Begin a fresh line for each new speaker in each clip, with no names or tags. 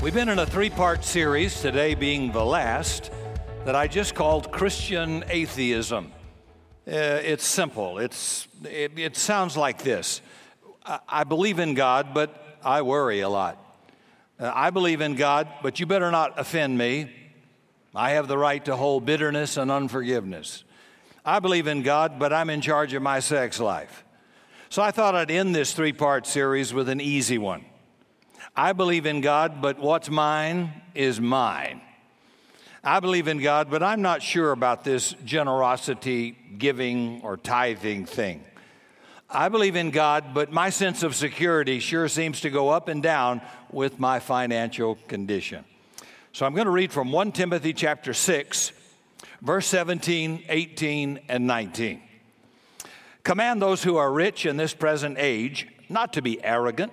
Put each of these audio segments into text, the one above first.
We've been in a three part series, today being the last, that I just called Christian Atheism. Uh, it's simple, it's, it, it sounds like this I, I believe in God, but I worry a lot. Uh, I believe in God, but you better not offend me. I have the right to hold bitterness and unforgiveness. I believe in God, but I'm in charge of my sex life. So I thought I'd end this three part series with an easy one. I believe in God, but what's mine is mine. I believe in God, but I'm not sure about this generosity, giving, or tithing thing. I believe in God, but my sense of security sure seems to go up and down with my financial condition. So I'm going to read from 1 Timothy chapter 6, verse 17, 18, and 19. Command those who are rich in this present age not to be arrogant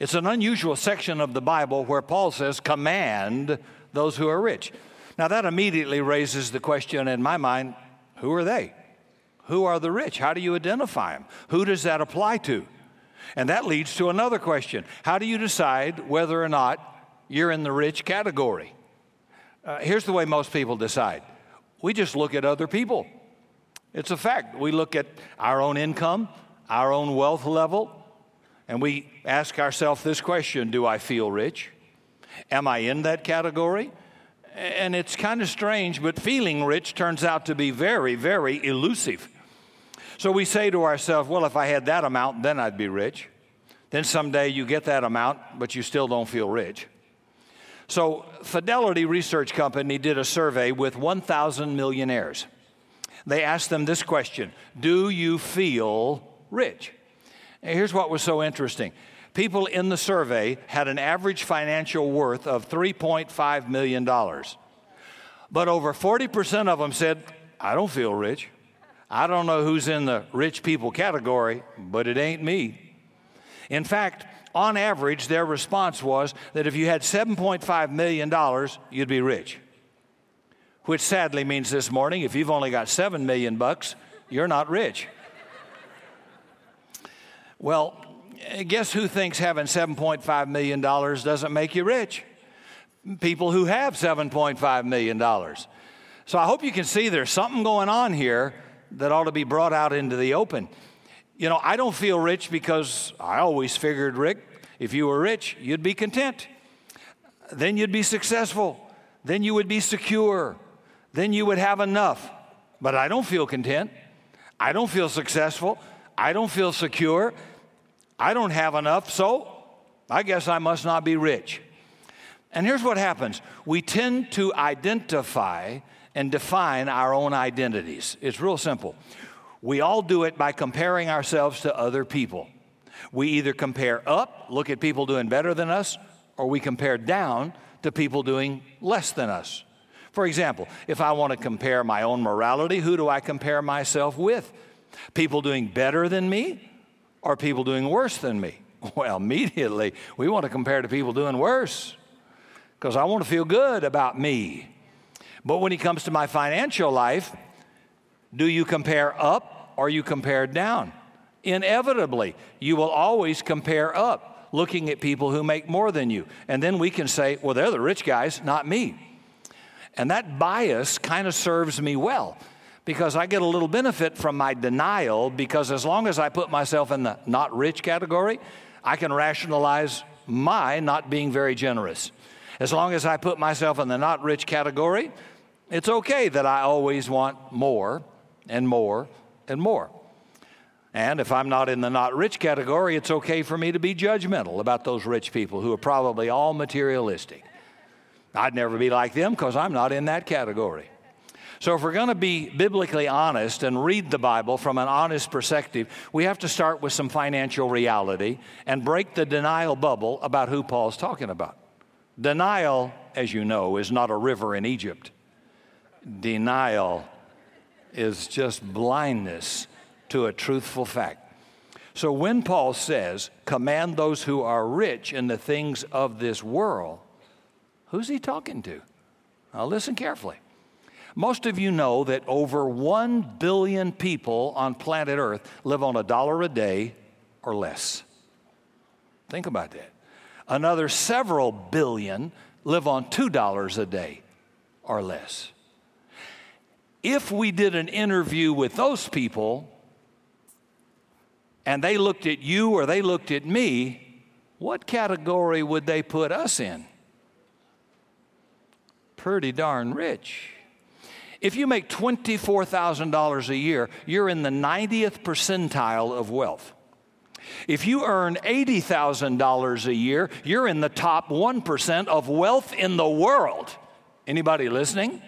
It's an unusual section of the Bible where Paul says, command those who are rich. Now, that immediately raises the question in my mind who are they? Who are the rich? How do you identify them? Who does that apply to? And that leads to another question How do you decide whether or not you're in the rich category? Uh, here's the way most people decide we just look at other people. It's a fact. We look at our own income, our own wealth level, and we ask ourselves this question Do I feel rich? Am I in that category? And it's kind of strange, but feeling rich turns out to be very, very elusive. So we say to ourselves, well, if I had that amount, then I'd be rich. Then someday you get that amount, but you still don't feel rich. So, Fidelity Research Company did a survey with 1,000 millionaires. They asked them this question Do you feel rich? Here's what was so interesting people in the survey had an average financial worth of $3.5 million. But over 40% of them said, I don't feel rich. I don't know who's in the rich people category, but it ain't me. In fact, on average, their response was that if you had $7.5 million, you'd be rich. Which sadly means this morning, if you've only got 7 million bucks, you're not rich. Well, guess who thinks having $7.5 million doesn't make you rich? People who have $7.5 million. So I hope you can see there's something going on here that ought to be brought out into the open. You know, I don't feel rich because I always figured, Rick, if you were rich, you'd be content. Then you'd be successful. Then you would be secure. Then you would have enough. But I don't feel content. I don't feel successful. I don't feel secure. I don't have enough, so I guess I must not be rich. And here's what happens we tend to identify and define our own identities. It's real simple. We all do it by comparing ourselves to other people. We either compare up, look at people doing better than us, or we compare down to people doing less than us. For example, if I want to compare my own morality, who do I compare myself with? People doing better than me or people doing worse than me? Well, immediately we want to compare to people doing worse because I want to feel good about me. But when it comes to my financial life, do you compare up or you compare down? Inevitably, you will always compare up, looking at people who make more than you. And then we can say, well, they're the rich guys, not me. And that bias kind of serves me well because I get a little benefit from my denial because as long as I put myself in the not rich category, I can rationalize my not being very generous. As long as I put myself in the not rich category, it's okay that I always want more and more and more. And if I'm not in the not rich category, it's okay for me to be judgmental about those rich people who are probably all materialistic. I'd never be like them because I'm not in that category. So, if we're going to be biblically honest and read the Bible from an honest perspective, we have to start with some financial reality and break the denial bubble about who Paul's talking about. Denial as you know, is not a river in Egypt. Denial is just blindness to a truthful fact. So when Paul says, command those who are rich in the things of this world, who's he talking to? Now listen carefully. Most of you know that over 1 billion people on planet Earth live on a dollar a day or less. Think about that. Another several billion live on $2 a day or less. If we did an interview with those people and they looked at you or they looked at me, what category would they put us in? Pretty darn rich. If you make $24,000 a year, you're in the 90th percentile of wealth. If you earn $80,000 a year, you're in the top 1% of wealth in the world. Anybody listening?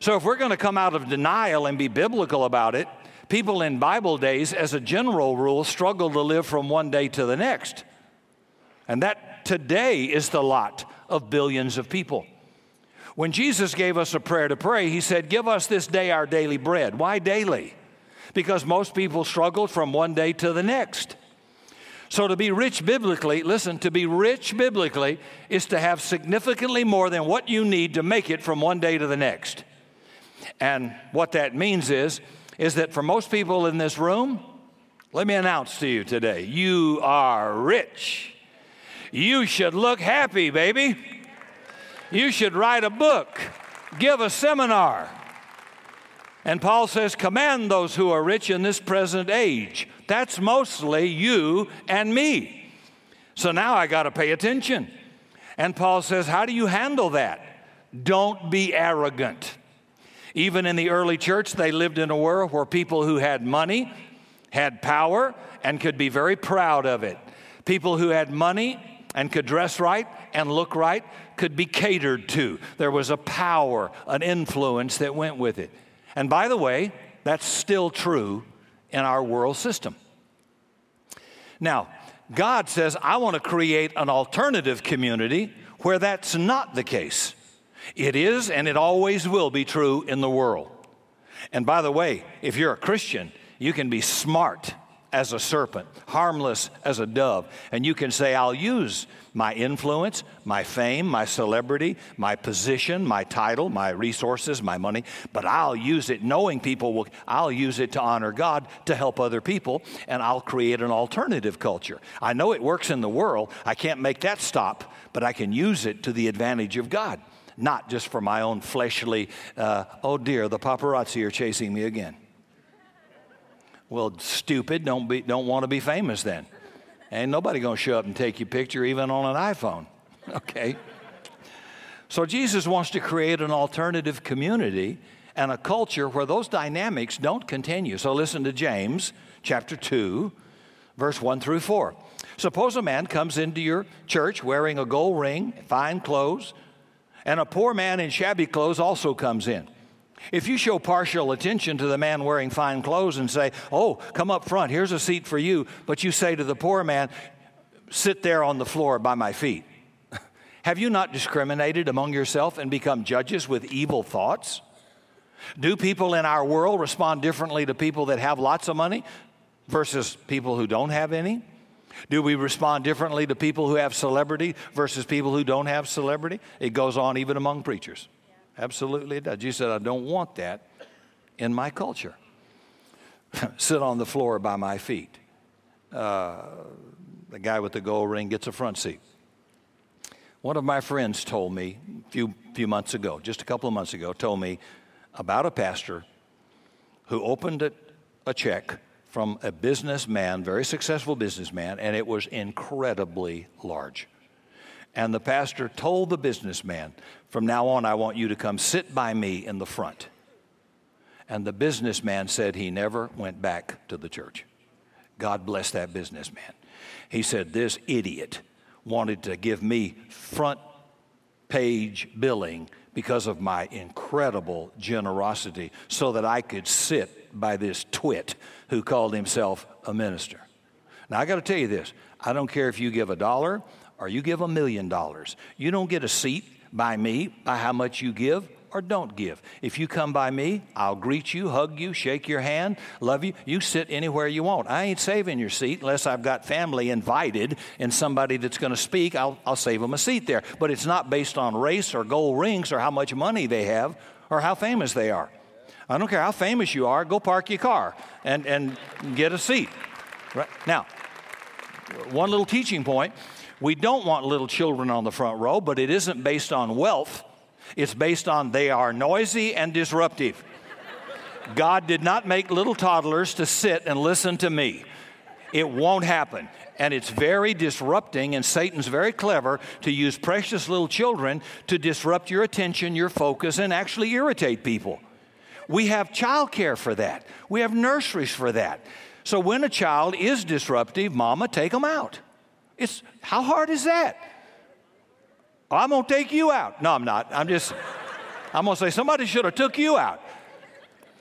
So if we're going to come out of denial and be biblical about it, people in Bible days, as a general rule, struggle to live from one day to the next. And that today is the lot of billions of people. When Jesus gave us a prayer to pray, he said, Give us this day our daily bread. Why daily? Because most people struggled from one day to the next. So, to be rich biblically, listen, to be rich biblically is to have significantly more than what you need to make it from one day to the next. And what that means is, is that for most people in this room, let me announce to you today, you are rich. You should look happy, baby. You should write a book, give a seminar. And Paul says, command those who are rich in this present age that's mostly you and me. So now I got to pay attention. And Paul says, How do you handle that? Don't be arrogant. Even in the early church, they lived in a world where people who had money had power and could be very proud of it. People who had money and could dress right and look right could be catered to. There was a power, an influence that went with it. And by the way, that's still true in our world system. Now, God says, I want to create an alternative community where that's not the case. It is and it always will be true in the world. And by the way, if you're a Christian, you can be smart as a serpent, harmless as a dove. And you can say, I'll use my influence, my fame, my celebrity, my position, my title, my resources, my money, but I'll use it knowing people will, I'll use it to honor God, to help other people, and I'll create an alternative culture. I know it works in the world. I can't make that stop, but I can use it to the advantage of God, not just for my own fleshly, uh, oh dear, the paparazzi are chasing me again. Well, stupid, don't, be, don't want to be famous then. Ain't nobody going to show up and take your picture even on an iPhone. Okay? So Jesus wants to create an alternative community and a culture where those dynamics don't continue. So listen to James chapter 2, verse 1 through 4. Suppose a man comes into your church wearing a gold ring, fine clothes, and a poor man in shabby clothes also comes in. If you show partial attention to the man wearing fine clothes and say, Oh, come up front, here's a seat for you, but you say to the poor man, Sit there on the floor by my feet. Have you not discriminated among yourself and become judges with evil thoughts? Do people in our world respond differently to people that have lots of money versus people who don't have any? Do we respond differently to people who have celebrity versus people who don't have celebrity? It goes on even among preachers. Absolutely it does. Jesus said, I don't want that in my culture. Sit on the floor by my feet. Uh, the guy with the gold ring gets a front seat. One of my friends told me a few, few months ago, just a couple of months ago, told me about a pastor who opened a, a check from a businessman, very successful businessman, and it was incredibly large. And the pastor told the businessman, From now on, I want you to come sit by me in the front. And the businessman said he never went back to the church. God bless that businessman. He said, This idiot wanted to give me front page billing because of my incredible generosity so that I could sit by this twit who called himself a minister. Now, I got to tell you this I don't care if you give a dollar or you give a million dollars. You don't get a seat by me by how much you give or don't give. If you come by me, I'll greet you, hug you, shake your hand, love you. You sit anywhere you want. I ain't saving your seat unless I've got family invited and somebody that's going to speak. I'll, I'll save them a seat there. But it's not based on race or gold rings or how much money they have or how famous they are. I don't care how famous you are, go park your car and, and get a seat. Right? Now, one little teaching point we don't want little children on the front row, but it isn't based on wealth. It's based on they are noisy and disruptive. God did not make little toddlers to sit and listen to me. It won't happen. And it's very disrupting, and Satan's very clever to use precious little children to disrupt your attention, your focus, and actually irritate people. We have childcare for that, we have nurseries for that. So when a child is disruptive, mama, take them out. It's how hard is that? Oh, I'm going to take you out. No, I'm not. I'm just, I'm to say somebody should have took you out.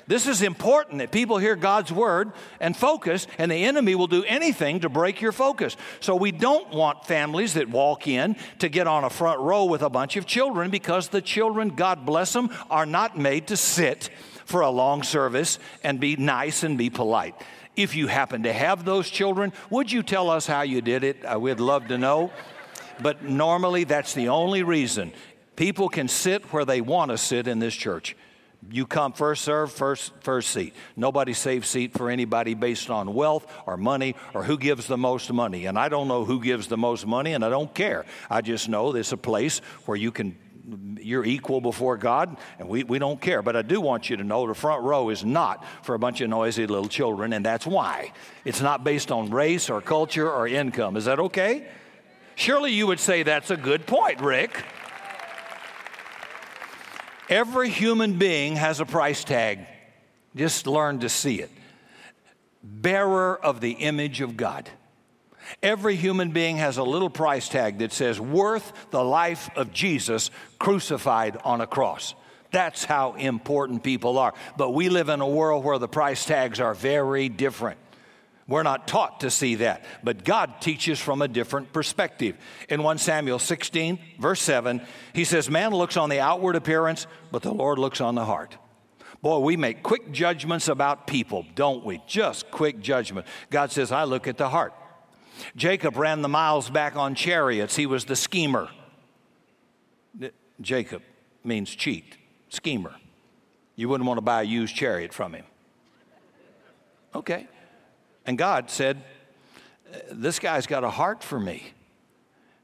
This is important that people hear God's word and focus, and the enemy will do anything to break your focus. So, we don't want families that walk in to get on a front row with a bunch of children because the children, God bless them, are not made to sit for a long service and be nice and be polite. If you happen to have those children, would you tell us how you did it? Uh, we'd love to know. But normally, that's the only reason. People can sit where they want to sit in this church. You come first serve, first first seat. Nobody saves seat for anybody based on wealth or money or who gives the most money. And I don't know who gives the most money, and I don't care. I just know there's a place where you can you're equal before God, and we, we don't care. But I do want you to know the front row is not for a bunch of noisy little children, and that's why. It's not based on race or culture or income. Is that okay? Surely you would say that's a good point, Rick. Every human being has a price tag. Just learn to see it. Bearer of the image of God. Every human being has a little price tag that says, worth the life of Jesus crucified on a cross. That's how important people are. But we live in a world where the price tags are very different. We're not taught to see that, but God teaches from a different perspective. In 1 Samuel 16, verse 7, he says, Man looks on the outward appearance, but the Lord looks on the heart. Boy, we make quick judgments about people, don't we? Just quick judgment. God says, I look at the heart. Jacob ran the miles back on chariots, he was the schemer. Jacob means cheat, schemer. You wouldn't want to buy a used chariot from him. Okay. And God said, This guy's got a heart for me.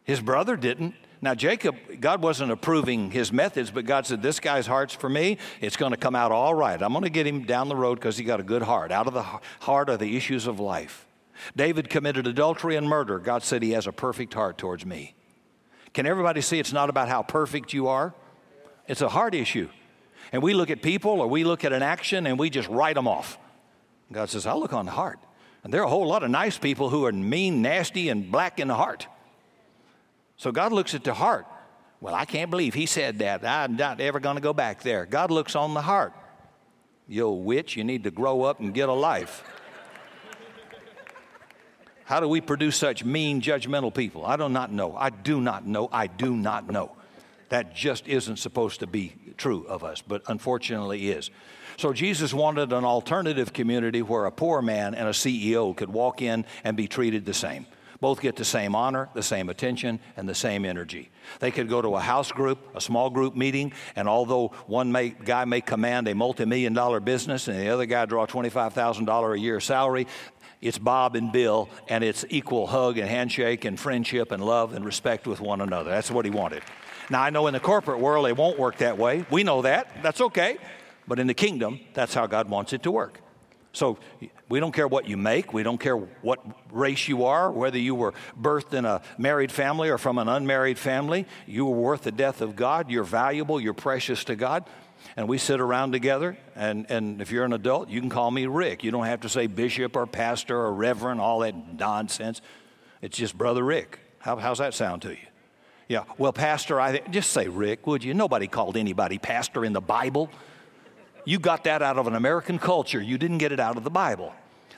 His brother didn't. Now, Jacob, God wasn't approving his methods, but God said, This guy's heart's for me. It's going to come out all right. I'm going to get him down the road because he got a good heart. Out of the heart are the issues of life. David committed adultery and murder. God said, He has a perfect heart towards me. Can everybody see it's not about how perfect you are? It's a heart issue. And we look at people or we look at an action and we just write them off. God says, I look on the heart. And there are a whole lot of nice people who are mean, nasty, and black in the heart. So God looks at the heart. Well, I can't believe he said that. I'm not ever going to go back there. God looks on the heart. You witch, you need to grow up and get a life. How do we produce such mean, judgmental people? I do not know. I do not know. I do not know. That just isn't supposed to be true of us, but unfortunately is. So Jesus wanted an alternative community where a poor man and a CEO could walk in and be treated the same. Both get the same honor, the same attention, and the same energy. They could go to a house group, a small group meeting, and although one may, guy may command a multi million dollar business and the other guy draw $25,000 a year salary, it's Bob and Bill, and it's equal hug and handshake and friendship and love and respect with one another. That's what he wanted. Now, I know in the corporate world it won't work that way. We know that. That's okay. But in the kingdom, that's how God wants it to work. So we don't care what you make, we don't care what race you are, whether you were birthed in a married family or from an unmarried family. You are worth the death of God. You're valuable, you're precious to God. And we sit around together, and, and if you're an adult, you can call me Rick. You don't have to say bishop or pastor or reverend, all that nonsense. It's just Brother Rick. How, how's that sound to you? Yeah, well, Pastor, I just say Rick, would you? Nobody called anybody pastor in the Bible. You got that out of an American culture. You didn't get it out of the Bible.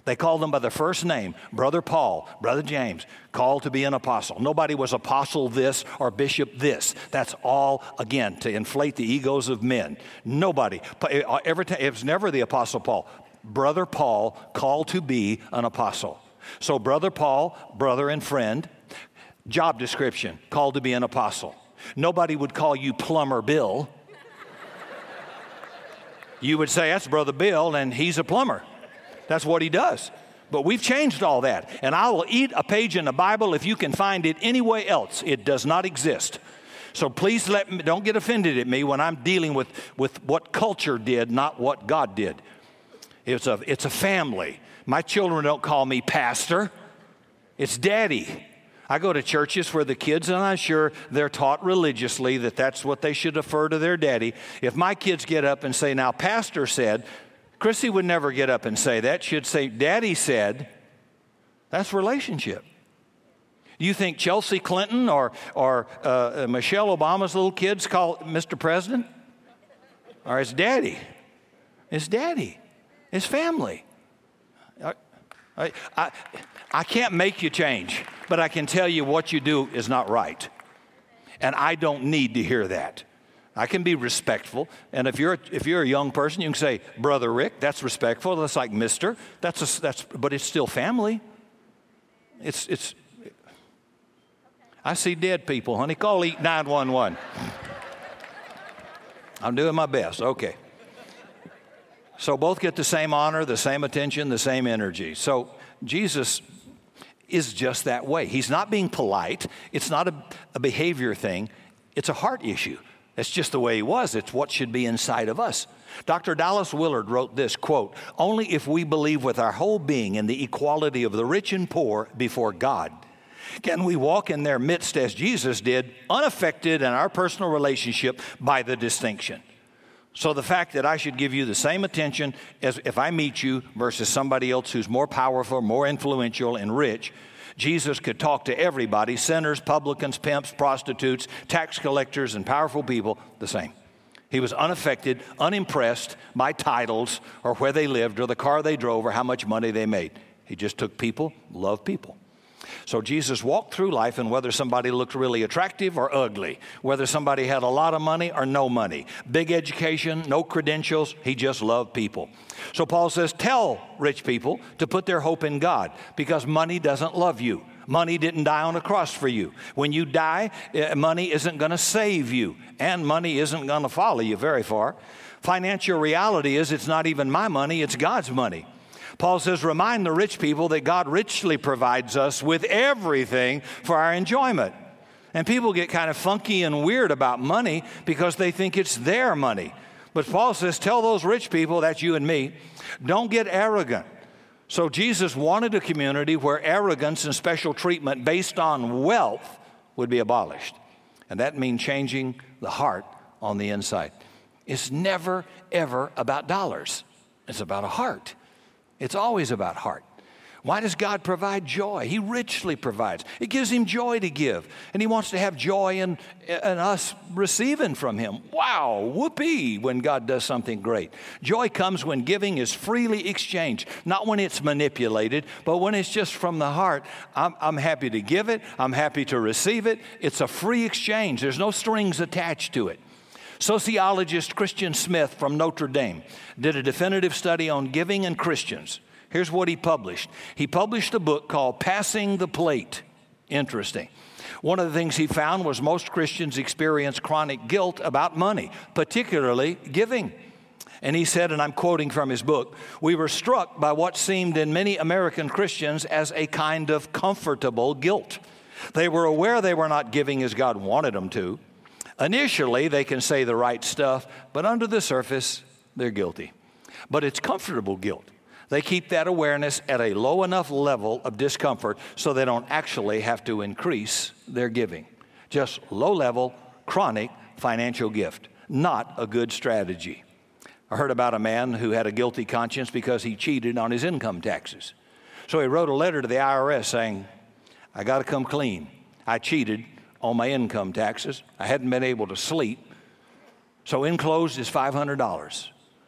They called them by their first name Brother Paul, Brother James, called to be an apostle. Nobody was apostle this or bishop this. That's all, again, to inflate the egos of men. Nobody. Uh, every time, it was never the apostle Paul. Brother Paul called to be an apostle. So, Brother Paul, brother and friend, job description, called to be an apostle. Nobody would call you Plumber Bill. You would say, That's Brother Bill, and he's a plumber. That's what he does. But we've changed all that. And I will eat a page in the Bible if you can find it anywhere else. It does not exist. So please let me, don't get offended at me when I'm dealing with, with what culture did, not what God did. It's a, it's a family. My children don't call me pastor, it's daddy. I go to churches where the kids, and I'm sure they're taught religiously that that's what they should defer to their daddy. If my kids get up and say, Now, Pastor said, Chrissy would never get up and say that. She'd say, Daddy said, that's relationship. Do you think Chelsea Clinton or, or uh, uh, Michelle Obama's little kids call Mr. President? Or it's daddy? It's daddy. It's family. I, I, I, I can't make you change, but I can tell you what you do is not right. And I don't need to hear that. I can be respectful. And if you're, if you're a young person, you can say, Brother Rick, that's respectful. That's like Mister. That's, a, that's, but it's still family. It's, it's, I see dead people, honey. Call 911. I'm doing my best. Okay. So both get the same honor, the same attention, the same energy. So Jesus is just that way. He's not being polite. It's not a, a behavior thing. It's a heart issue. It's just the way he was. It's what should be inside of us. Dr. Dallas Willard wrote this quote, "Only if we believe with our whole being in the equality of the rich and poor before God can we walk in their midst as Jesus did, unaffected in our personal relationship by the distinction." So the fact that I should give you the same attention as if I meet you versus somebody else who's more powerful, more influential and rich Jesus could talk to everybody sinners, publicans, pimps, prostitutes, tax collectors, and powerful people the same. He was unaffected, unimpressed by titles or where they lived or the car they drove or how much money they made. He just took people, loved people. So Jesus walked through life, and whether somebody looked really attractive or ugly, whether somebody had a lot of money or no money, big education, no credentials, he just loved people. So Paul says, Tell rich people to put their hope in God because money doesn't love you. Money didn't die on a cross for you. When you die, eh, money isn't going to save you, and money isn't going to follow you very far. Financial reality is it's not even my money, it's God's money. Paul says, Remind the rich people that God richly provides us with everything for our enjoyment. And people get kind of funky and weird about money because they think it's their money. But Paul says, Tell those rich people, that's you and me, don't get arrogant. So Jesus wanted a community where arrogance and special treatment based on wealth would be abolished. And that means changing the heart on the inside. It's never, ever about dollars, it's about a heart. It's always about heart. Why does God provide joy? He richly provides. It gives Him joy to give. And He wants to have joy in, in us receiving from Him. Wow, whoopee, when God does something great. Joy comes when giving is freely exchanged, not when it's manipulated, but when it's just from the heart. I'm, I'm happy to give it, I'm happy to receive it. It's a free exchange, there's no strings attached to it. Sociologist Christian Smith from Notre Dame did a definitive study on giving and Christians. Here's what he published he published a book called Passing the Plate. Interesting. One of the things he found was most Christians experience chronic guilt about money, particularly giving. And he said, and I'm quoting from his book, we were struck by what seemed in many American Christians as a kind of comfortable guilt. They were aware they were not giving as God wanted them to, Initially, they can say the right stuff, but under the surface, they're guilty. But it's comfortable guilt. They keep that awareness at a low enough level of discomfort so they don't actually have to increase their giving. Just low level, chronic financial gift. Not a good strategy. I heard about a man who had a guilty conscience because he cheated on his income taxes. So he wrote a letter to the IRS saying, I got to come clean. I cheated on my income taxes. I hadn't been able to sleep. So enclosed is $500.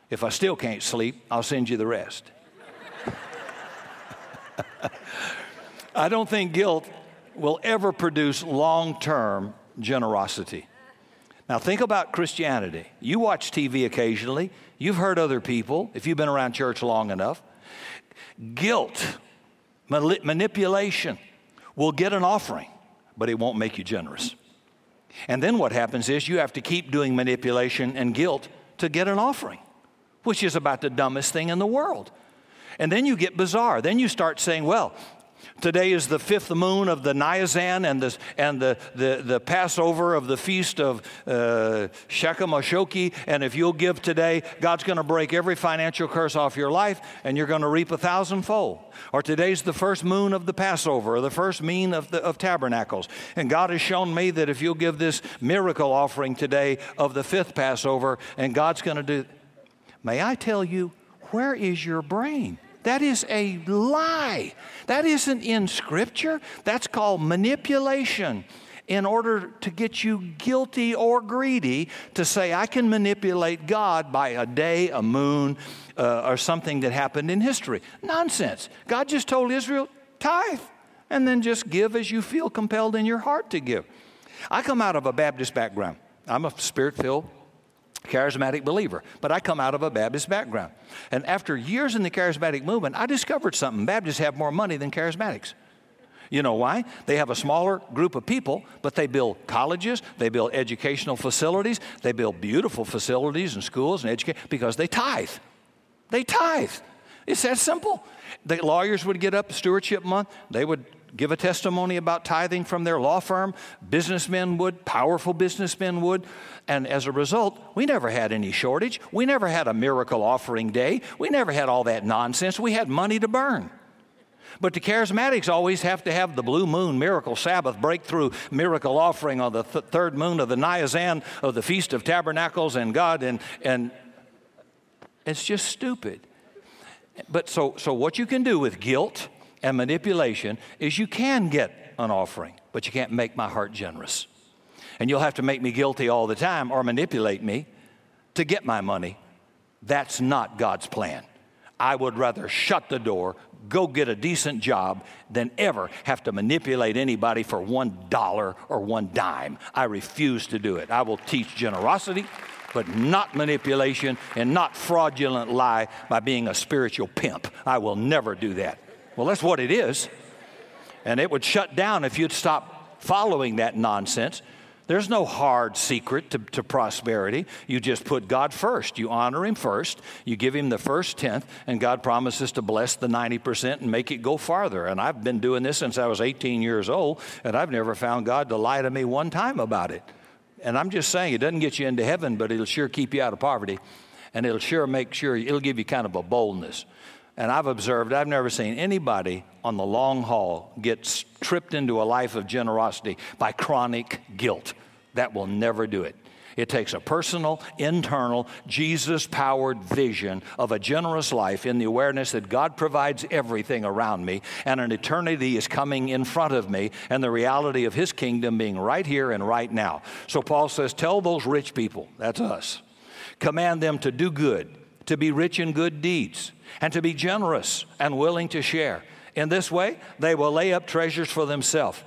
If I still can't sleep, I'll send you the rest. I don't think guilt will ever produce long term generosity. Now, think about Christianity. You watch TV occasionally, you've heard other people, if you've been around church long enough. Guilt, manipulation will get an offering, but it won't make you generous. And then what happens is you have to keep doing manipulation and guilt to get an offering, which is about the dumbest thing in the world. And then you get bizarre. Then you start saying, well, Today is the fifth moon of the Niazan and the, and the, the, the Passover of the feast of uh, Shechem Oshoki. And if you'll give today, God's going to break every financial curse off your life and you're going to reap a thousandfold. Or today's the first moon of the Passover or the first mean of, the, of tabernacles. And God has shown me that if you'll give this miracle offering today of the fifth Passover, and God's going to do. May I tell you, where is your brain? That is a lie. That isn't in Scripture. That's called manipulation in order to get you guilty or greedy to say, I can manipulate God by a day, a moon, uh, or something that happened in history. Nonsense. God just told Israel, tithe, and then just give as you feel compelled in your heart to give. I come out of a Baptist background. I'm a spirit filled charismatic believer, but I come out of a Baptist background. And after years in the charismatic movement, I discovered something. Baptists have more money than charismatics. You know why? They have a smaller group of people, but they build colleges, they build educational facilities, they build beautiful facilities and schools and educate because they tithe. They tithe. It's that simple. The lawyers would get up stewardship month, they would give a testimony about tithing from their law firm. Businessmen would, powerful businessmen would. And as a result, we never had any shortage. We never had a miracle offering day. We never had all that nonsense. We had money to burn. But the charismatics always have to have the blue moon miracle Sabbath breakthrough miracle offering on the th- third moon of the Niazan of the Feast of Tabernacles and God, and, and it's just stupid. But so, so what you can do with guilt and manipulation is you can get an offering, but you can't make my heart generous. And you'll have to make me guilty all the time or manipulate me to get my money. That's not God's plan. I would rather shut the door, go get a decent job, than ever have to manipulate anybody for one dollar or one dime. I refuse to do it. I will teach generosity, but not manipulation and not fraudulent lie by being a spiritual pimp. I will never do that. Well, that's what it is. And it would shut down if you'd stop following that nonsense. There's no hard secret to, to, prosperity. You just put God first. You honor Him first. You give Him the first tenth, and God promises to bless the 90% and make it go farther. And I've been doing this since I was 18 years old, and I've never found God to lie to me one time about it. And I'm just saying, it doesn't get you into heaven, but it'll sure keep you out of poverty. And it'll sure make sure, it'll give you kind of a boldness. And I've observed, I've never seen anybody on the long haul get tripped into a life of generosity by chronic guilt. That will never do it. It takes a personal, internal, Jesus powered vision of a generous life in the awareness that God provides everything around me and an eternity is coming in front of me and the reality of His kingdom being right here and right now. So Paul says, Tell those rich people, that's us, command them to do good, to be rich in good deeds and to be generous and willing to share. In this way, they will lay up treasures for themselves.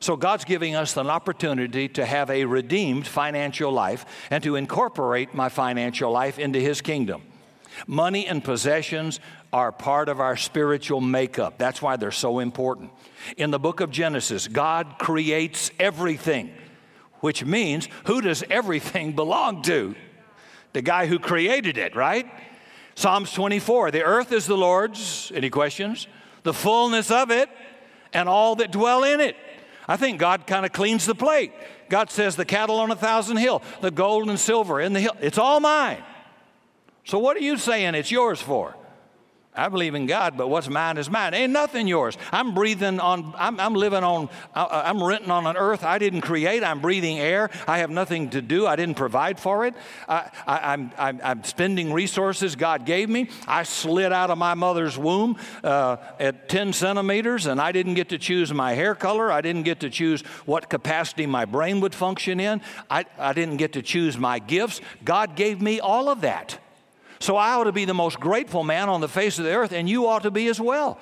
So, God's giving us an opportunity to have a redeemed financial life and to incorporate my financial life into His kingdom. Money and possessions are part of our spiritual makeup. That's why they're so important. In the book of Genesis, God creates everything, which means who does everything belong to? The guy who created it, right? Psalms 24 The earth is the Lord's. Any questions? The fullness of it and all that dwell in it. I think God kind of cleans the plate. God says, The cattle on a thousand hill, the gold and silver in the hill, it's all mine. So what are you saying it's yours for? I believe in God, but what's mine is mine. Ain't nothing yours. I'm breathing on, I'm, I'm living on, I'm renting on an earth I didn't create. I'm breathing air. I have nothing to do. I didn't provide for it. I, am I'm, I'm, I'm spending resources God gave me. I slid out of my mother's womb uh, at 10 centimeters, and I didn't get to choose my hair color. I didn't get to choose what capacity my brain would function in. I, I didn't get to choose my gifts. God gave me all of that. So I ought to be the most grateful man on the face of the earth, and you ought to be as well.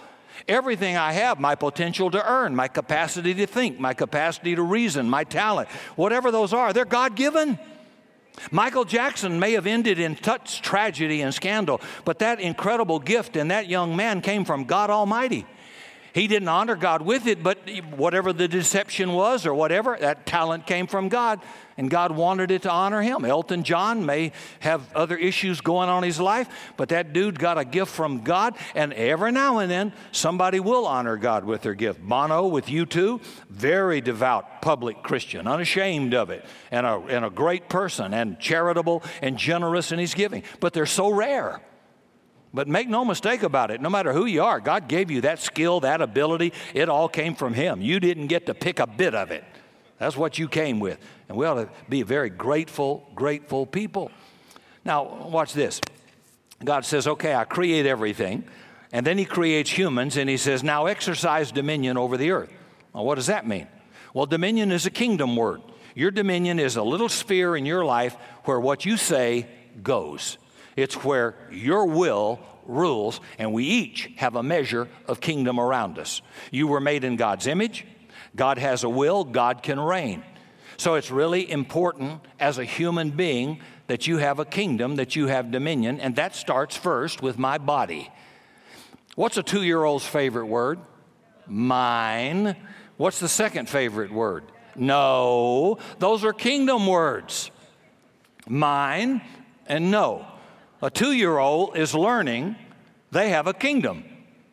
Everything I have, my potential to earn, my capacity to think, my capacity to reason, my talent, whatever those are, they're God given. Michael Jackson may have ended in such tragedy and scandal, but that incredible gift in that young man came from God Almighty. He didn't honor God with it, but whatever the deception was or whatever, that talent came from God, and God wanted it to honor him. Elton John may have other issues going on in his life, but that dude got a gift from God, and every now and then somebody will honor God with their gift. Bono with U2, very devout public Christian, unashamed of it, and a, and a great person, and charitable and generous in his giving, but they're so rare. But make no mistake about it, no matter who you are, God gave you that skill, that ability. It all came from Him. You didn't get to pick a bit of it. That's what you came with. And we ought to be very grateful, grateful people. Now, watch this. God says, okay, I create everything. And then He creates humans, and He says, now exercise dominion over the earth. Well, what does that mean? Well, dominion is a kingdom word. Your dominion is a little sphere in your life where what you say goes. It's where your will rules, and we each have a measure of kingdom around us. You were made in God's image. God has a will, God can reign. So it's really important as a human being that you have a kingdom, that you have dominion, and that starts first with my body. What's a two year old's favorite word? Mine. What's the second favorite word? No. Those are kingdom words. Mine and no a two year old is learning they have a kingdom.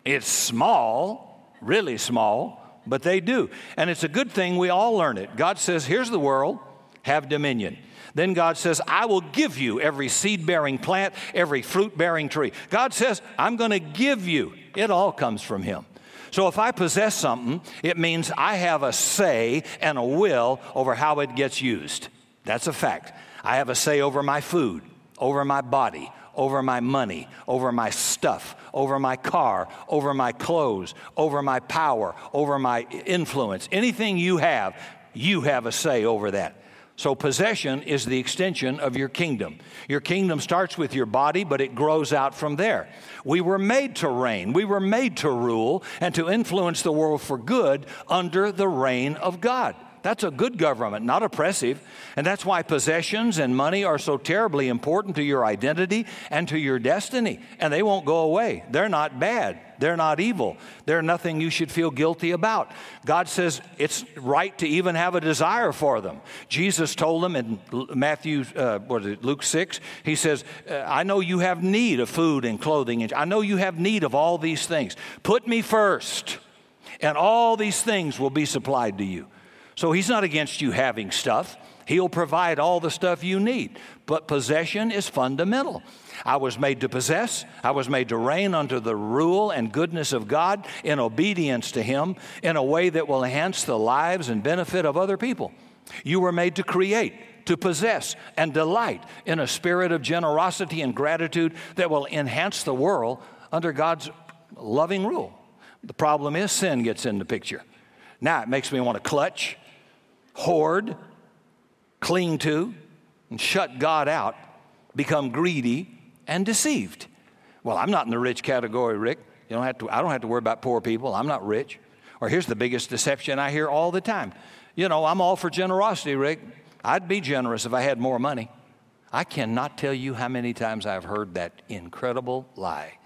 It's small, really small, but they do. And it's a good thing we all learn it. God says, Here's the world, have dominion. Then God says, I will give you every seed bearing plant, every fruit bearing tree. God says, I'm going to give you. It all comes from Him. So if I possess something, it means I have a say and a will over how it gets used. That's a fact. I have a say over my food, over my body, over my money, over my stuff, over my car, over my clothes, over my power, over my influence. Anything you have, you have a say over that. So, possession is the extension of your kingdom. Your kingdom starts with your body, but it grows out from there. We were made to reign, we were made to rule, and to influence the world for good under the reign of God. That's a good government, not oppressive. And that's why possessions and money are so terribly important to your identity and to your destiny. And they won't go away. They're not bad. They're not evil. They're nothing you should feel guilty about. God says it's right to even have a desire for them. Jesus told them in Matthew, uh, what is it, Luke 6, he says, uh, I know you have need of food and clothing. I know you have need of all these things. Put me first, and all these things will be supplied to you. So he's not against you having stuff. He'll provide all the stuff you need. But possession is fundamental. I was made to possess. I was made to reign under the rule and goodness of God in obedience to Him in a way that will enhance the lives and benefit of other people. You were made to create, to possess, and delight in a spirit of generosity and gratitude that will enhance the world under God's loving rule. The problem is sin gets in the picture. Now it makes me want to clutch hoard, cling to, and shut God out, become greedy and deceived. Well, I'm not in the rich category, Rick. You don't have to, I don't have to worry about poor people. I'm not rich. Or here's the biggest deception I hear all the time. You know, I'm all for generosity, Rick. I'd be generous if I had more money. I cannot tell you how many times I've heard that incredible lie.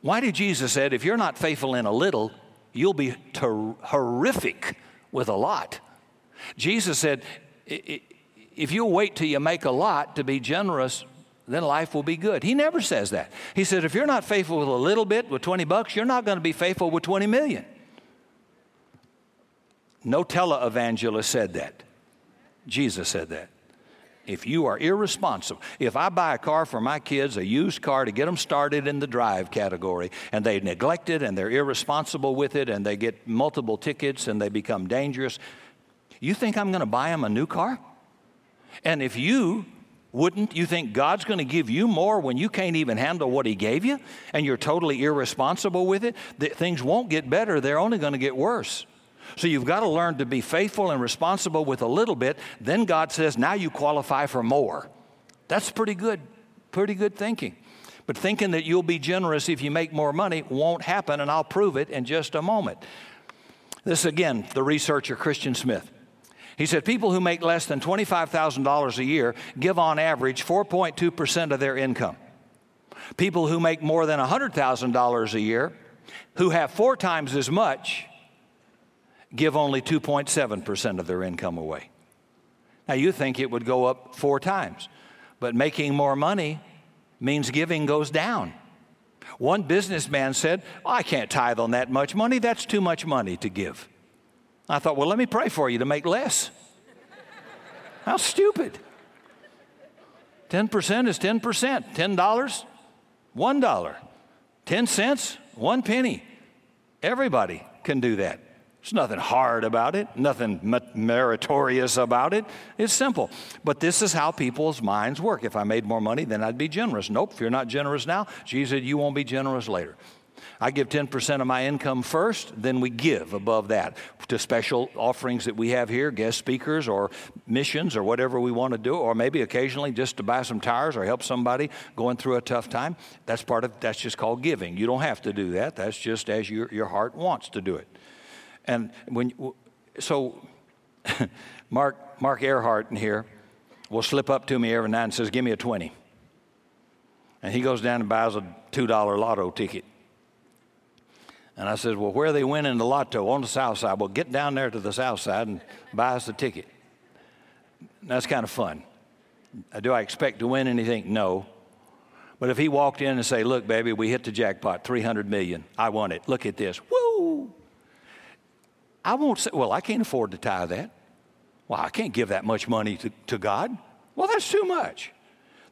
Why did Jesus said, if you're not faithful in a little, you'll be ter- horrific with a lot? Jesus said, if you wait till you make a lot to be generous, then life will be good. He never says that. He said, if you're not faithful with a little bit, with 20 bucks, you're not going to be faithful with 20 million. No televangelist said that. Jesus said that. If you are irresponsible, if I buy a car for my kids, a used car to get them started in the drive category, and they neglect it and they're irresponsible with it and they get multiple tickets and they become dangerous, you think I'm going to buy him a new car? And if you wouldn't, you think God's going to give you more when you can't even handle what He gave you and you're totally irresponsible with it? That things won't get better, they're only going to get worse. So you've got to learn to be faithful and responsible with a little bit. Then God says, now you qualify for more. That's pretty good, pretty good thinking. But thinking that you'll be generous if you make more money won't happen, and I'll prove it in just a moment. This again, the researcher Christian Smith. He said people who make less than $25,000 a year give on average 4.2% of their income. People who make more than $100,000 a year, who have four times as much, give only 2.7% of their income away. Now, you think it would go up four times, but making more money means giving goes down. One businessman said, I can't tithe on that much money. That's too much money to give. I thought, well, let me pray for you to make less. How stupid. 10% is 10%. $10, $1. 10 cents, one penny. Everybody can do that. There's nothing hard about it, nothing meritorious about it. It's simple. But this is how people's minds work. If I made more money, then I'd be generous. Nope, if you're not generous now, Jesus said, you won't be generous later. I give 10% of my income first, then we give above that to special offerings that we have here, guest speakers or missions or whatever we want to do, or maybe occasionally just to buy some tires or help somebody going through a tough time. That's part of that's just called giving. You don't have to do that. That's just as your, your heart wants to do it. And when so Mark Mark Earhart in here will slip up to me every night and says, Give me a 20. And he goes down and buys a $2 lotto ticket. And I said, Well, where they winning the lotto? On the south side. Well, get down there to the south side and buy us a ticket. that's kind of fun. Do I expect to win anything? No. But if he walked in and say, Look, baby, we hit the jackpot, 300 million. I won it. Look at this. Woo! I won't say, Well, I can't afford to tithe that. Well, I can't give that much money to, to God. Well, that's too much.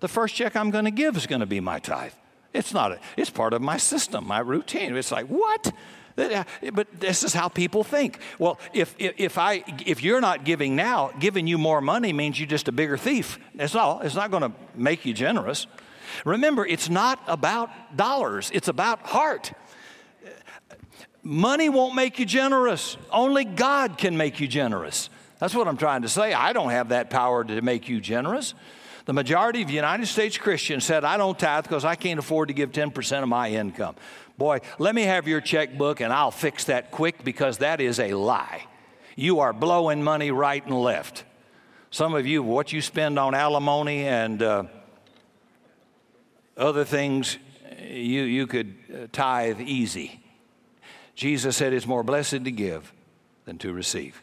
The first check I'm going to give is going to be my tithe. It's not, a, it's part of my system, my routine. It's like, what? Uh, but this is how people think. Well, if, if, I, if you're not giving now, giving you more money means you're just a bigger thief. It's not, it's not going to make you generous. Remember, it's not about dollars, it's about heart. Money won't make you generous. Only God can make you generous. That's what I'm trying to say. I don't have that power to make you generous. The majority of United States Christians said, I don't tithe because I can't afford to give 10% of my income. Boy, let me have your checkbook and I'll fix that quick because that is a lie. You are blowing money right and left. Some of you, what you spend on alimony and uh, other things, you, you could uh, tithe easy. Jesus said it's more blessed to give than to receive.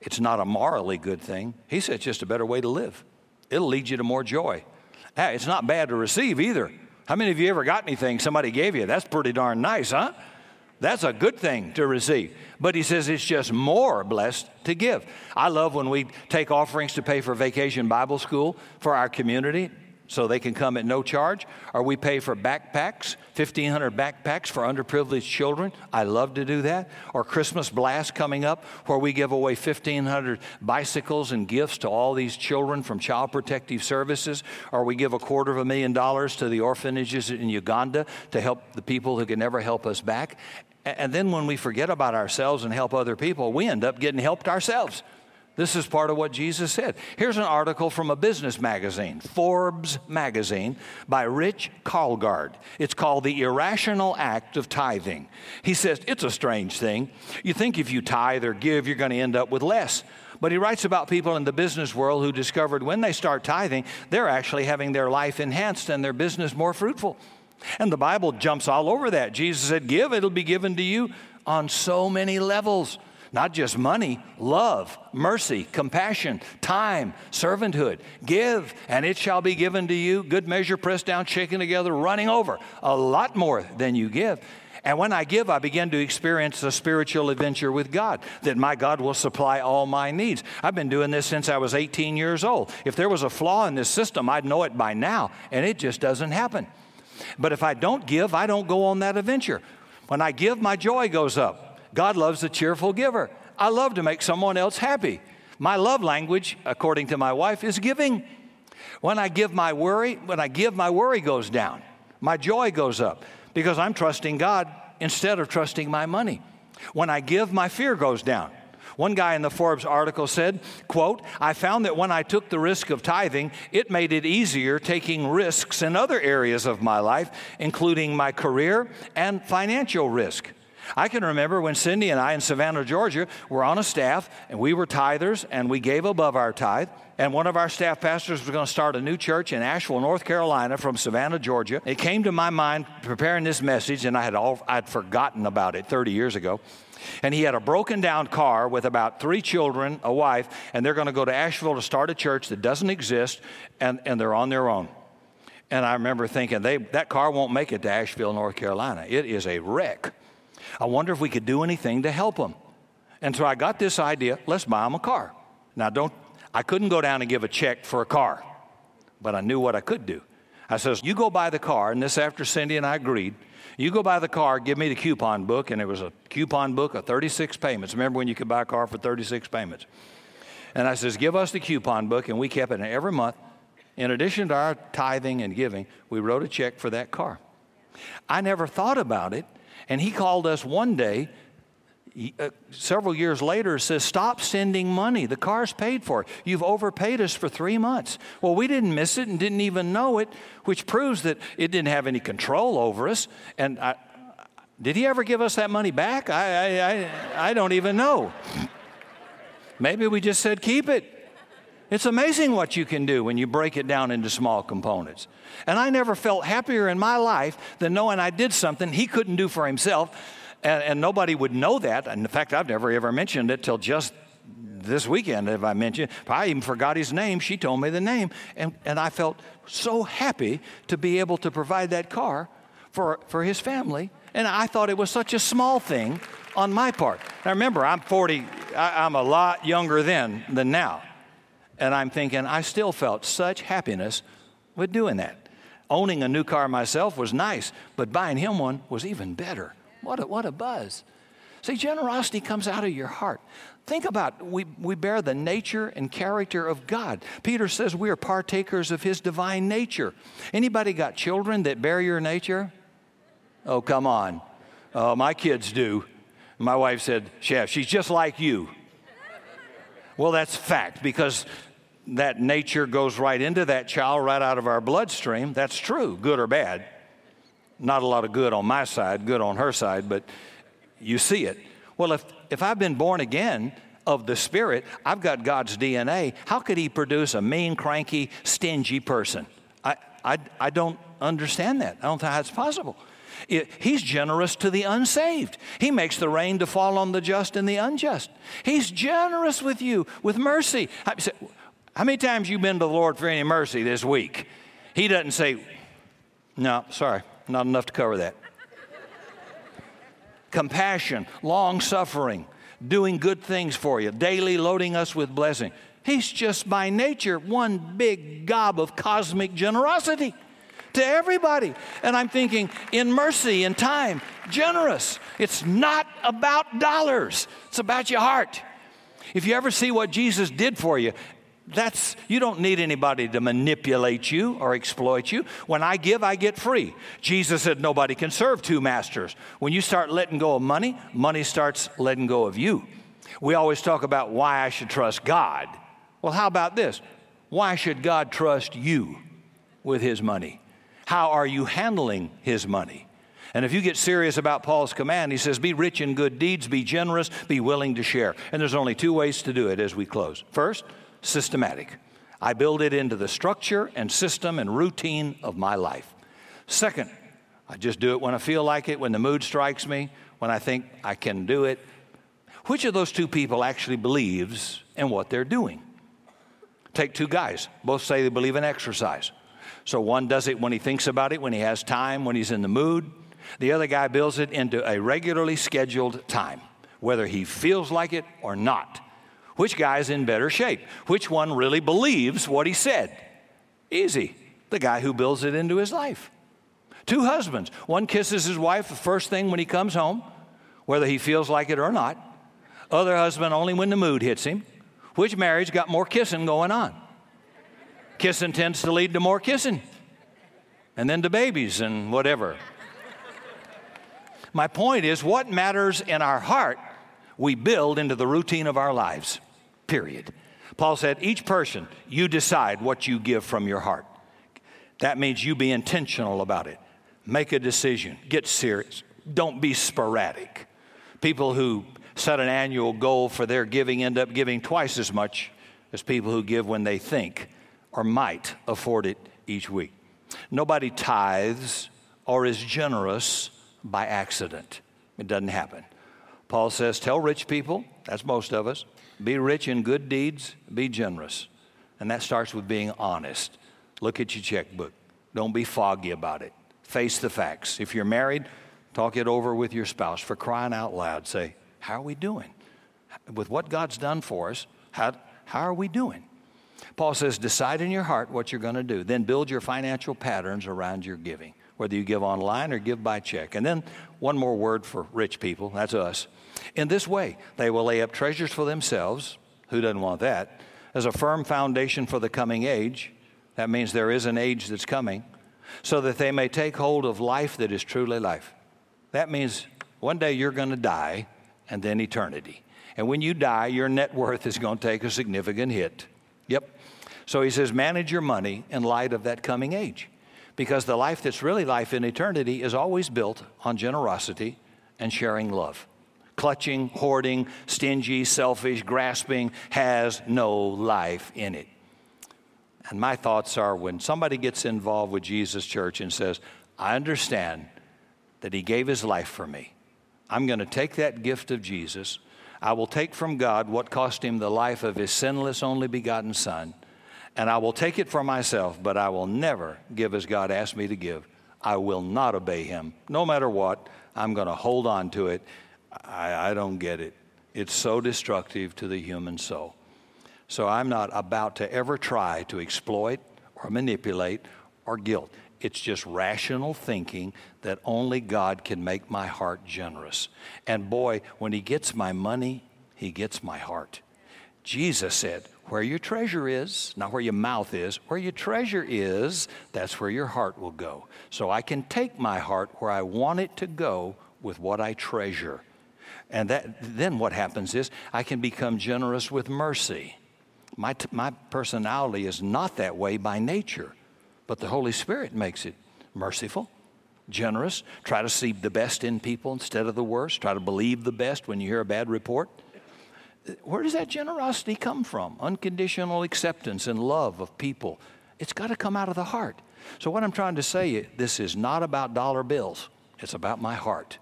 It's not a morally good thing. He said it's just a better way to live it'll lead you to more joy. Hey, it's not bad to receive either. How many of you ever got anything somebody gave you? That's pretty darn nice, huh? That's a good thing to receive. But he says it's just more blessed to give. I love when we take offerings to pay for vacation Bible school for our community so they can come at no charge, or we pay for backpacks, 1,500 backpacks for underprivileged children. I love to do that. Or Christmas Blast coming up, where we give away 1,500 bicycles and gifts to all these children from Child Protective Services. Or we give a quarter of a million dollars to the orphanages in Uganda to help the people who can never help us back. And then when we forget about ourselves and help other people, we end up getting helped ourselves. This is part of what Jesus said. Here's an article from a business magazine, Forbes magazine, by Rich Karlgaard. It's called The Irrational Act of Tithing. He says it's a strange thing. You think if you tithe or give, you're going to end up with less. But he writes about people in the business world who discovered when they start tithing, they're actually having their life enhanced and their business more fruitful. And the Bible jumps all over that. Jesus said, Give, it'll be given to you on so many levels. Not just money, love, mercy, compassion, time, servanthood. Give, and it shall be given to you. Good measure, pressed down, shaken together, running over. A lot more than you give. And when I give, I begin to experience a spiritual adventure with God, that my God will supply all my needs. I've been doing this since I was 18 years old. If there was a flaw in this system, I'd know it by now, and it just doesn't happen. But if I don't give, I don't go on that adventure. When I give, my joy goes up. God loves a cheerful giver. I love to make someone else happy. My love language, according to my wife, is giving. When I give my worry, when I give, my worry goes down. My joy goes up because I'm trusting God instead of trusting my money. When I give, my fear goes down. One guy in the Forbes article said, quote, I found that when I took the risk of tithing, it made it easier taking risks in other areas of my life, including my career and financial risk. I can remember when Cindy and I in Savannah, Georgia, were on a staff and we were tithers and we gave above our tithe. And one of our staff pastors was going to start a new church in Asheville, North Carolina from Savannah, Georgia. It came to my mind preparing this message, and I had all, I'd forgotten about it 30 years ago. And he had a broken down car with about three children, a wife, and they're going to go to Asheville to start a church that doesn't exist, and, and they're on their own. And I remember thinking, they, that car won't make it to Asheville, North Carolina. It is a wreck. I wonder if we could do anything to help them. And so I got this idea let's buy them a car. Now, don't, I couldn't go down and give a check for a car, but I knew what I could do. I says, You go buy the car, and this after Cindy and I agreed. You go buy the car, give me the coupon book, and it was a coupon book of 36 payments. Remember when you could buy a car for 36 payments? And I says, Give us the coupon book, and we kept it every month. In addition to our tithing and giving, we wrote a check for that car. I never thought about it and he called us one day, uh, several years later, says, Stop sending money. The car's paid for. You've overpaid us for three months. Well, we didn't miss it and didn't even know it, which proves that it didn't have any control over us. And I, did he ever give us that money back? I, I, I, I don't even know. Maybe we just said, Keep it. It's amazing what you can do when you break it down into small components. And I never felt happier in my life than knowing I did something he couldn't do for himself, and, and nobody would know that. And in fact, I've never ever mentioned it till just this weekend, if I mentioned. I even forgot his name. She told me the name, and, and I felt so happy to be able to provide that car for, for his family. And I thought it was such a small thing on my part. Now remember, I'm 40, I, I'm a lot younger then than now. And I'm thinking, I still felt such happiness with doing that. Owning a new car myself was nice, but buying him one was even better. What a, what a buzz. See, generosity comes out of your heart. Think about we, we bear the nature and character of God. Peter says we are partakers of his divine nature. Anybody got children that bear your nature? Oh, come on. Oh, my kids do. My wife said, Chef, she's just like you. Well, that's fact because that nature goes right into that child, right out of our bloodstream. That's true, good or bad. Not a lot of good on my side, good on her side, but you see it. Well, if, if I've been born again of the Spirit, I've got God's DNA. How could He produce a mean, cranky, stingy person? I, I, I don't understand that. I don't think that's possible. It, he's generous to the unsaved. He makes the rain to fall on the just and the unjust. He's generous with you with mercy. I, how many times you been to the Lord for any mercy this week? He doesn't say, "No, sorry, not enough to cover that." Compassion, long suffering, doing good things for you, daily loading us with blessing. He's just by nature one big gob of cosmic generosity to everybody. And I'm thinking, in mercy, in time, generous. It's not about dollars, it's about your heart. If you ever see what Jesus did for you, that's you don't need anybody to manipulate you or exploit you. When i give i get free. Jesus said nobody can serve two masters. When you start letting go of money money starts letting go of you. We always talk about why i should trust god. Well how about this? Why should god trust you with his money? How are you handling his money? And if you get serious about Paul's command, he says, Be rich in good deeds, be generous, be willing to share. And there's only two ways to do it as we close. First, systematic. I build it into the structure and system and routine of my life. Second, I just do it when I feel like it, when the mood strikes me, when I think I can do it. Which of those two people actually believes in what they're doing? Take two guys, both say they believe in exercise. So one does it when he thinks about it, when he has time, when he's in the mood. The other guy builds it into a regularly scheduled time, whether he feels like it or not. Which guy's in better shape? Which one really believes what he said? Easy. The guy who builds it into his life. Two husbands. One kisses his wife the first thing when he comes home, whether he feels like it or not. Other husband only when the mood hits him. Which marriage got more kissing going on? Kissing tends to lead to more kissing. And then to babies and whatever. My point is, what matters in our heart We build into the routine of our lives, period. Paul said, each person, you decide what you give from your heart. That means you be intentional about it. Make a decision. Get serious. Don't be sporadic. People who set an annual goal for their giving end up giving twice as much as people who give when they think or might afford it each week. Nobody tithes or is generous by accident. It doesn't happen. Paul says, Tell rich people, that's most of us, be rich in good deeds, be generous. And that starts with being honest. Look at your checkbook. Don't be foggy about it. Face the facts. If you're married, talk it over with your spouse. For crying out loud, say, How are we doing? With what God's done for us, how, how are we doing? Paul says, Decide in your heart what you're going to do. Then build your financial patterns around your giving, whether you give online or give by check. And then one more word for rich people that's us. In this way, they will lay up treasures for themselves. Who doesn't want that? As a firm foundation for the coming age. That means there is an age that's coming, so that they may take hold of life that is truly life. That means one day you're going to die and then eternity. And when you die, your net worth is going to take a significant hit. Yep. So he says, manage your money in light of that coming age. Because the life that's really life in eternity is always built on generosity and sharing love. Clutching, hoarding, stingy, selfish, grasping has no life in it. And my thoughts are when somebody gets involved with Jesus Church and says, I understand that He gave His life for me, I'm going to take that gift of Jesus. I will take from God what cost Him the life of His sinless, only begotten Son, and I will take it for myself, but I will never give as God asked me to give. I will not obey Him. No matter what, I'm going to hold on to it I, I don't get it. It's so destructive to the human soul. So I'm not about to ever try to exploit or manipulate or guilt. It's just rational thinking that only God can make my heart generous. And boy, when He gets my money, He gets my heart. Jesus said, Where your treasure is, not where your mouth is, where your treasure is, that's where your heart will go. So I can take my heart where I want it to go with what I treasure. And that, then what happens is I can become generous with mercy. My, t- my personality is not that way by nature, but the Holy Spirit makes it merciful, generous, try to see the best in people instead of the worst, try to believe the best when you hear a bad report. Where does that generosity come from? Unconditional acceptance and love of people. It's got to come out of the heart. So, what I'm trying to say, this is not about dollar bills, it's about my heart.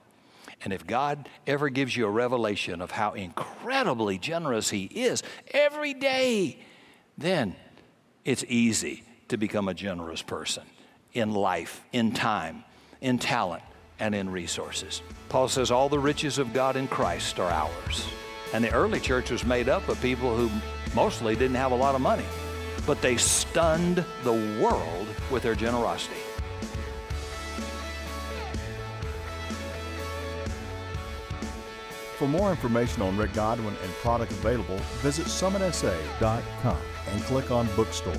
And if God ever gives you a revelation of how incredibly generous He is every day, then it's easy to become a generous person in life, in time, in talent, and in resources. Paul says all the riches of God in Christ are ours. And the early church was made up of people who mostly didn't have a lot of money, but they stunned the world with their generosity.
For more information on Rick Godwin and product available, visit summitsa.com and click on Bookstore.